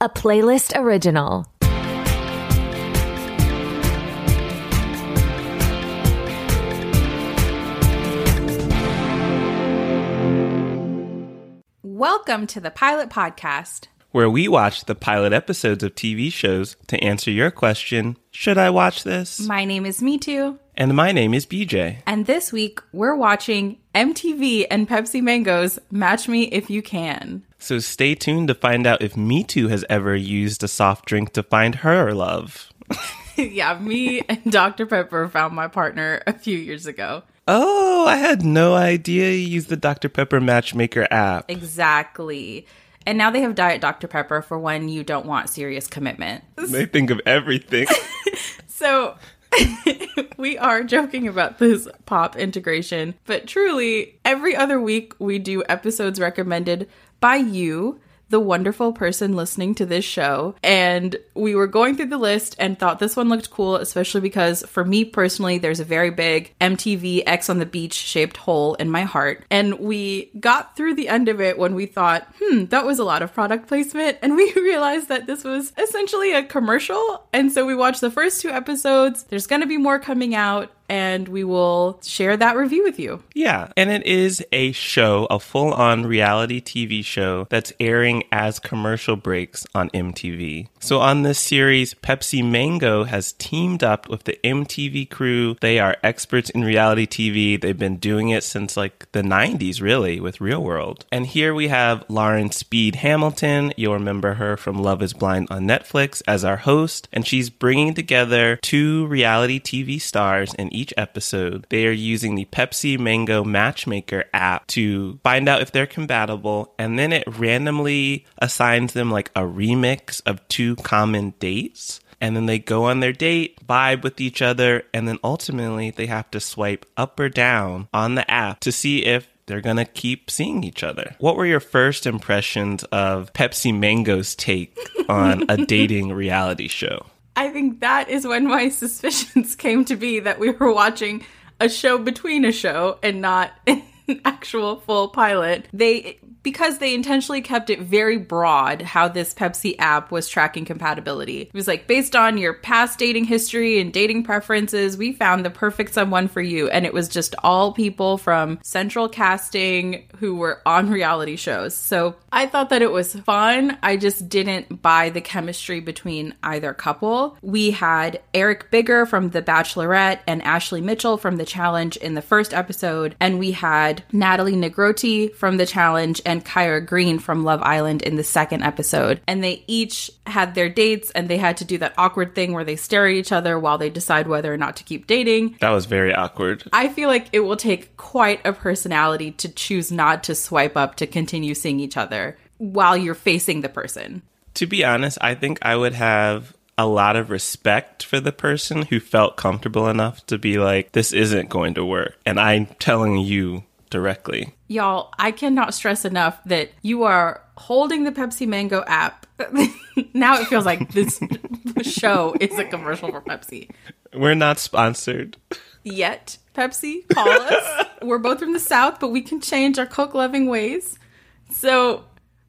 a Playlyst original. Welcome to the Pilot Podcast. where we watch the pilot episodes of TV shows to answer your question Should I watch this? My name is Me Too, And my name is BJ. and this week we're watching MTV and Pepsi Mango's Match Me If You Can. So stay tuned to find out if Me Too has ever used a soft drink to find her love. yeah, me and Dr. Pepper found my partner a few years ago. Oh, I had no idea you used the Dr. Pepper Matchmaker app. Exactly. And now they have Diet Dr. Pepper for when you don't want serious commitment. They think of everything. So we are joking about this pop integration, but truly, every other week we do episodes recommended by you, the wonderful person listening to this show. And we were going through the list and thought this one looked cool, especially because for me personally, there's a very big MTV Ex on the Beach shaped hole in my heart. And we got through the end of it when we thought, hmm, that was a lot of product placement. And we realized that this was essentially a commercial. And so we watched the first two episodes. There's going to be more coming out. And we will share that review with you. Yeah, and it is a show, a full on reality TV show that's airing as commercial breaks on MTV. So, on this series, Pepsi Mango has teamed up with the MTV crew. They are experts in reality TV. They've been doing it since like the 90s, really, with Real World. And here we have Lauren Speed Hamilton. You'll remember her from Love is Blind on Netflix as our host. And she's bringing together two reality TV stars in each episode. They are using the Pepsi Mango Matchmaker app to find out if they're compatible, and then it randomly assigns them like a remix of two common dates. And then they go on their date, vibe with each other, and then ultimately they have to swipe up or down on the app to see if they're gonna keep seeing each other. What were your first impressions of Pepsi Mango's take on a dating reality show? I think that is when my suspicions came to be that we were watching a show between a show and not actual full pilot. They because they intentionally kept it very broad how this Pepsi app was tracking compatibility. It was like based on your past dating history and dating preferences, we found the perfect someone for you and it was just all people from central casting who were on reality shows. So, I thought that it was fun. I just didn't buy the chemistry between either couple. We had Eric Bigger from The Bachelorette and Ashley Mitchell from The Challenge in the first episode, and we had Natalie Negrotti from The Challenge and Kyra Green from Love Island in the second episode. And they each had their dates and they had to do that awkward thing where they stare at each other while they decide whether or not to keep dating. That was very awkward. I feel like it will take quite a personality to choose not to swipe up to continue seeing each other while you're facing the person. To be honest, I think I would have a lot of respect for the person who felt comfortable enough to be like, this isn't going to work. And I'm telling you directly. Y'all, I cannot stress enough that you are holding the Pepsi Mango app. now it feels like this show is a commercial for Pepsi. We're not sponsored. Yet, Pepsi, call us. We're both from the South, but we can change our Coke loving ways. So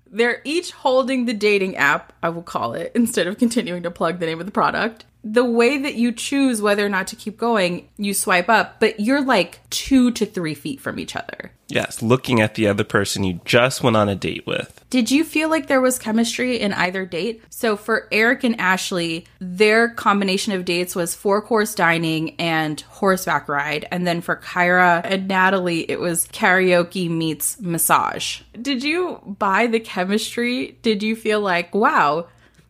they're each holding the dating app, I will call it, instead of continuing to plug the name of the product. The way that you choose whether or not to keep going, you swipe up, but you're like two to three feet from each other. Yes, looking at the other person you just went on a date with. Did you feel like there was chemistry in either date? So for Eric and Ashley, their combination of dates was four course dining and horseback ride. And then for Kyra and Natalie, it was karaoke meets massage. Did you buy the chemistry? Did you feel like, wow,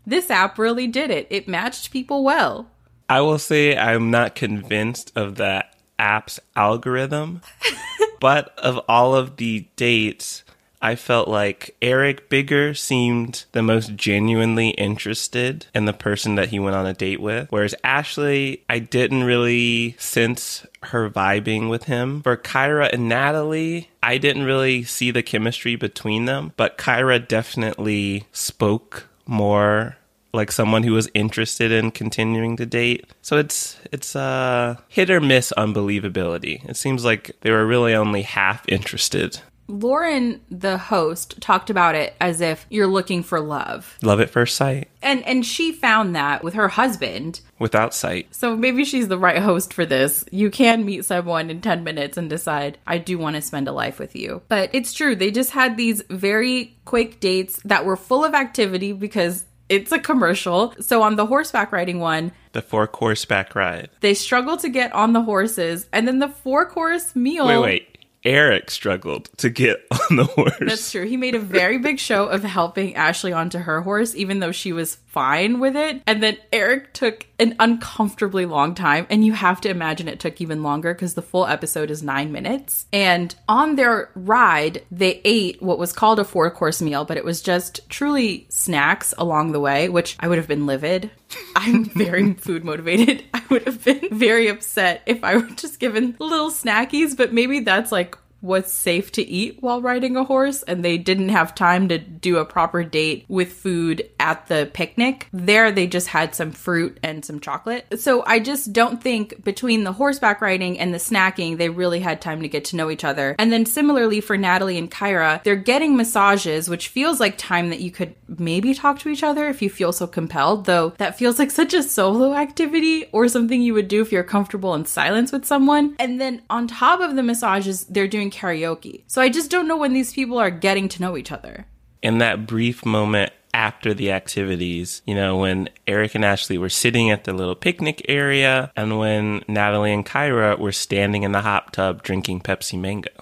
this app really did it? It matched people well. I will say I'm not convinced of the app's algorithm, but of all of the dates, I felt like Eric Bigger seemed the most genuinely interested in the person that he went on a date with. Whereas Ashley, I didn't really sense her vibing with him. For Kyra and Natalie, I didn't really see the chemistry between them, but Kyra definitely spoke more like someone who was interested in continuing to date. So it's it's uh hit or miss unbelievability. It seems like they were really only half interested. Lauren, the host, talked about it as if you're looking for love. Love at first sight And and she found that with her husband. without sight. So maybe she's the right host for this. You can meet someone in 10 minutes and decide, I do want to spend a life with you. But it's true, they just had these very quick dates that were full of activity because it's a commercial. So on the horseback riding one, The four course back ride. they struggle to get on the horses, and then the four course meal. Wait, wait. Eric struggled to get on the horse. That's true. He made a very big show of helping Ashley onto her horse, even though she was fine with it. And then Eric took an uncomfortably long time. And you have to imagine it took even longer because the full episode is nine minutes. And on their ride, they ate what was called a four course meal, but it was just truly snacks along the way, which I would have been livid. I'm very food motivated. I would have been very upset if I were just given little snackies, but maybe that's like what's safe to eat while riding a horse and they didn't have time to do a proper date with food at the picnic. There they just had some fruit and some chocolate. So I just don't think between the horseback riding and the snacking they really had time to get to know each other. And then similarly for Natalie and Kyra, they're getting massages which feels like time that you could maybe talk to each other if you feel so compelled, though that feels like such a solo activity or something you would do if you're comfortable in silence with someone. And then on top of the massages, they're doing karaoke. So I just don't know when these people are getting to know each other. in that brief moment after the activities, you know, when Eric and Ashley were sitting at the little picnic area and when Natalie and Kyra were standing in the hot tub drinking Pepsi Mango.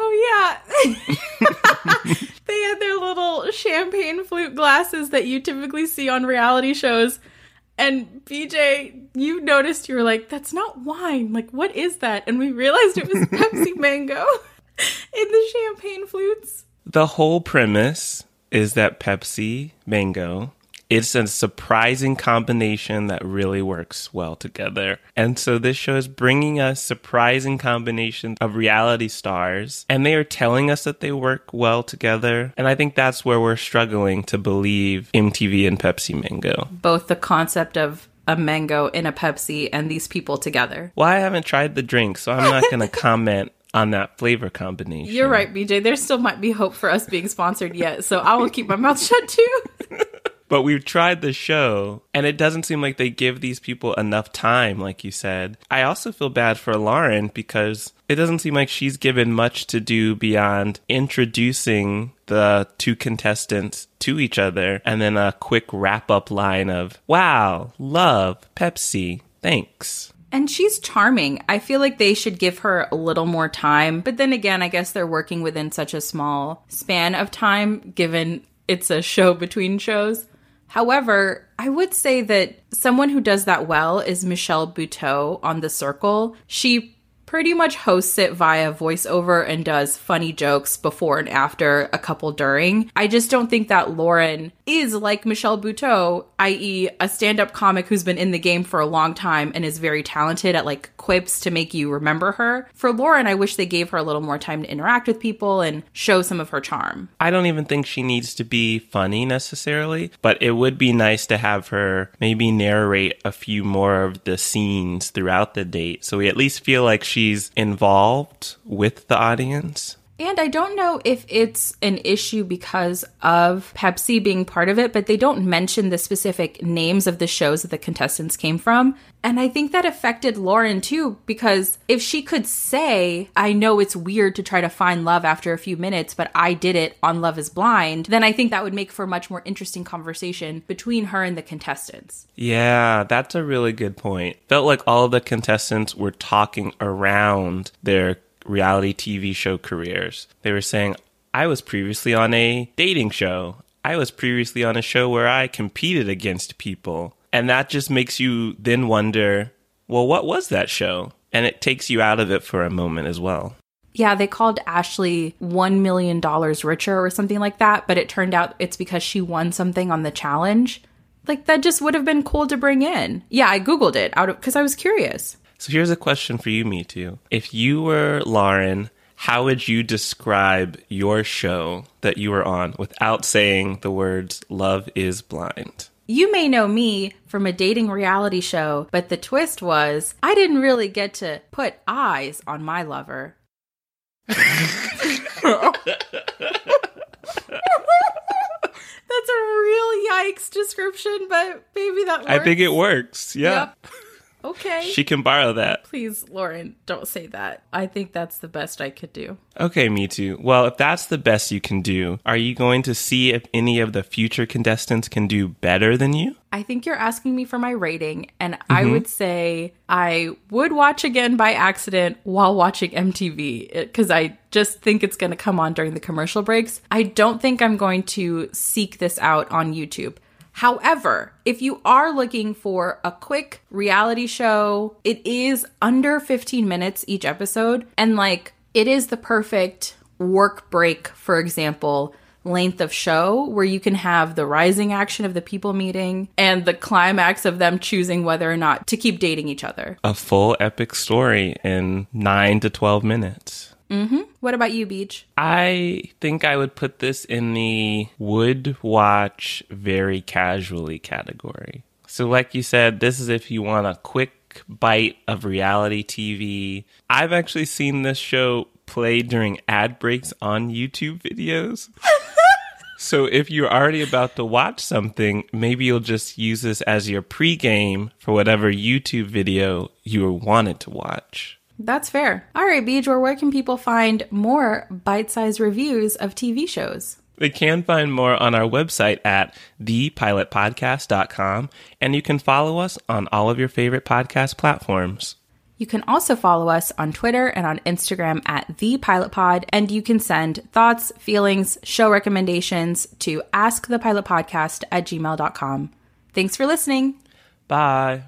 Oh, yeah. they had their little champagne flute glasses that you typically see on reality shows. And BJ, you noticed you were like, that's not wine. Like, what is that? And we realized it was Pepsi Mango in the champagne flutes. The whole premise is that Pepsi Mango it's a surprising combination that really works well together. And so this show is bringing us surprising combinations of reality stars and they are telling us that they work well together. And I think that's where we're struggling to believe MTV and Pepsi Mango. Both the concept of a mango in a Pepsi and these people together. Well, I haven't tried the drink, so I'm not going to comment on that flavor combination. You're right, BJ. There still might be hope for us being sponsored yet, so I will keep my mouth shut too. But we've tried the show, and it doesn't seem like they give these people enough time, like you said. I also feel bad for Lauren because it doesn't seem like she's given much to do beyond introducing the two contestants to each other and then a quick wrap up line of, wow, love, Pepsi, thanks. And she's charming. I feel like they should give her a little more time. But then again, I guess they're working within such a small span of time, given it's a show between shows. However, I would say that someone who does that well is Michelle Buteau on The Circle. She pretty much hosts it via voiceover and does funny jokes before and after, a couple during. I just don't think that Lauren is like Michelle Buteau, i.e., a stand up comic who's been in the game for a long time and is very talented at like quips to make you remember her. For Lauren, I wish they gave her a little more time to interact with people and show some of her charm. I don't even think she needs to be funny necessarily, but it would be nice to have her maybe narrate a few more of the scenes throughout the date so we at least feel like she's involved with the audience. And I don't know if it's an issue because of Pepsi being part of it, but they don't mention the specific names of the shows that the contestants came from. And I think that affected Lauren too, because if she could say, I know it's weird to try to find love after a few minutes, but I did it on Love is Blind, then I think that would make for a much more interesting conversation between her and the contestants. Yeah, that's a really good point. Felt like all of the contestants were talking around their reality TV show careers. They were saying, I was previously on a dating show. I was previously on a show where I competed against people. And that just makes you then wonder, well, what was that show? And it takes you out of it for a moment as well. Yeah, they called Ashley $1 million richer or something like that, but it turned out it's because she won something on the challenge. Like, that just would have been cool to bring in. Yeah, I Googled it out of because I was curious. So here's a question for you, Me Too. If you were Lauren, how would you describe your show that you were on without saying the words love is blind? You may know me from a dating reality show, but the twist was I didn't really get to put eyes on my lover. That's a real yikes description, but maybe that works. I think it works. Yeah. Yep. Okay. She can borrow that. Please, Lauren, don't say that. I think that's the best I could do. Okay, me too. Well, if that's the best you can do, are you going to see if any of the future contestants can do better than you? I think you're asking me for my rating, and I mm-hmm. would say I would watch again by accident while watching MTV because I just think it's going to come on during the commercial breaks. I don't think I'm going to seek this out on YouTube. However, if you are looking for a quick reality show, it is under 15 minutes each episode, and like it is the perfect work break, for example, length of show where you can have the rising action of the people meeting and the climax of them choosing whether or not to keep dating each other. A full epic story in 9 to 12 minutes. Mm-hmm. What about you, BJ? I think I would put this in the would watch very casually category. So, like you said, this is if you want a quick bite of reality TV. I've actually seen this show played during ad breaks on YouTube videos. So if you're already about to watch something, maybe you'll just use this as your pregame for whatever YouTube video you wanted to watch. That's fair. All right, BJ, where can people find more bite sized reviews of TV shows? They can find more on our website at thepilotpodcast.com, and you can follow us on all of your favorite podcast platforms. You can also follow us on Twitter and on Instagram at The Pilot Pod, and you can send thoughts, feelings, show recommendations to askthepilotpodcast at gmail.com. Thanks for listening. Bye.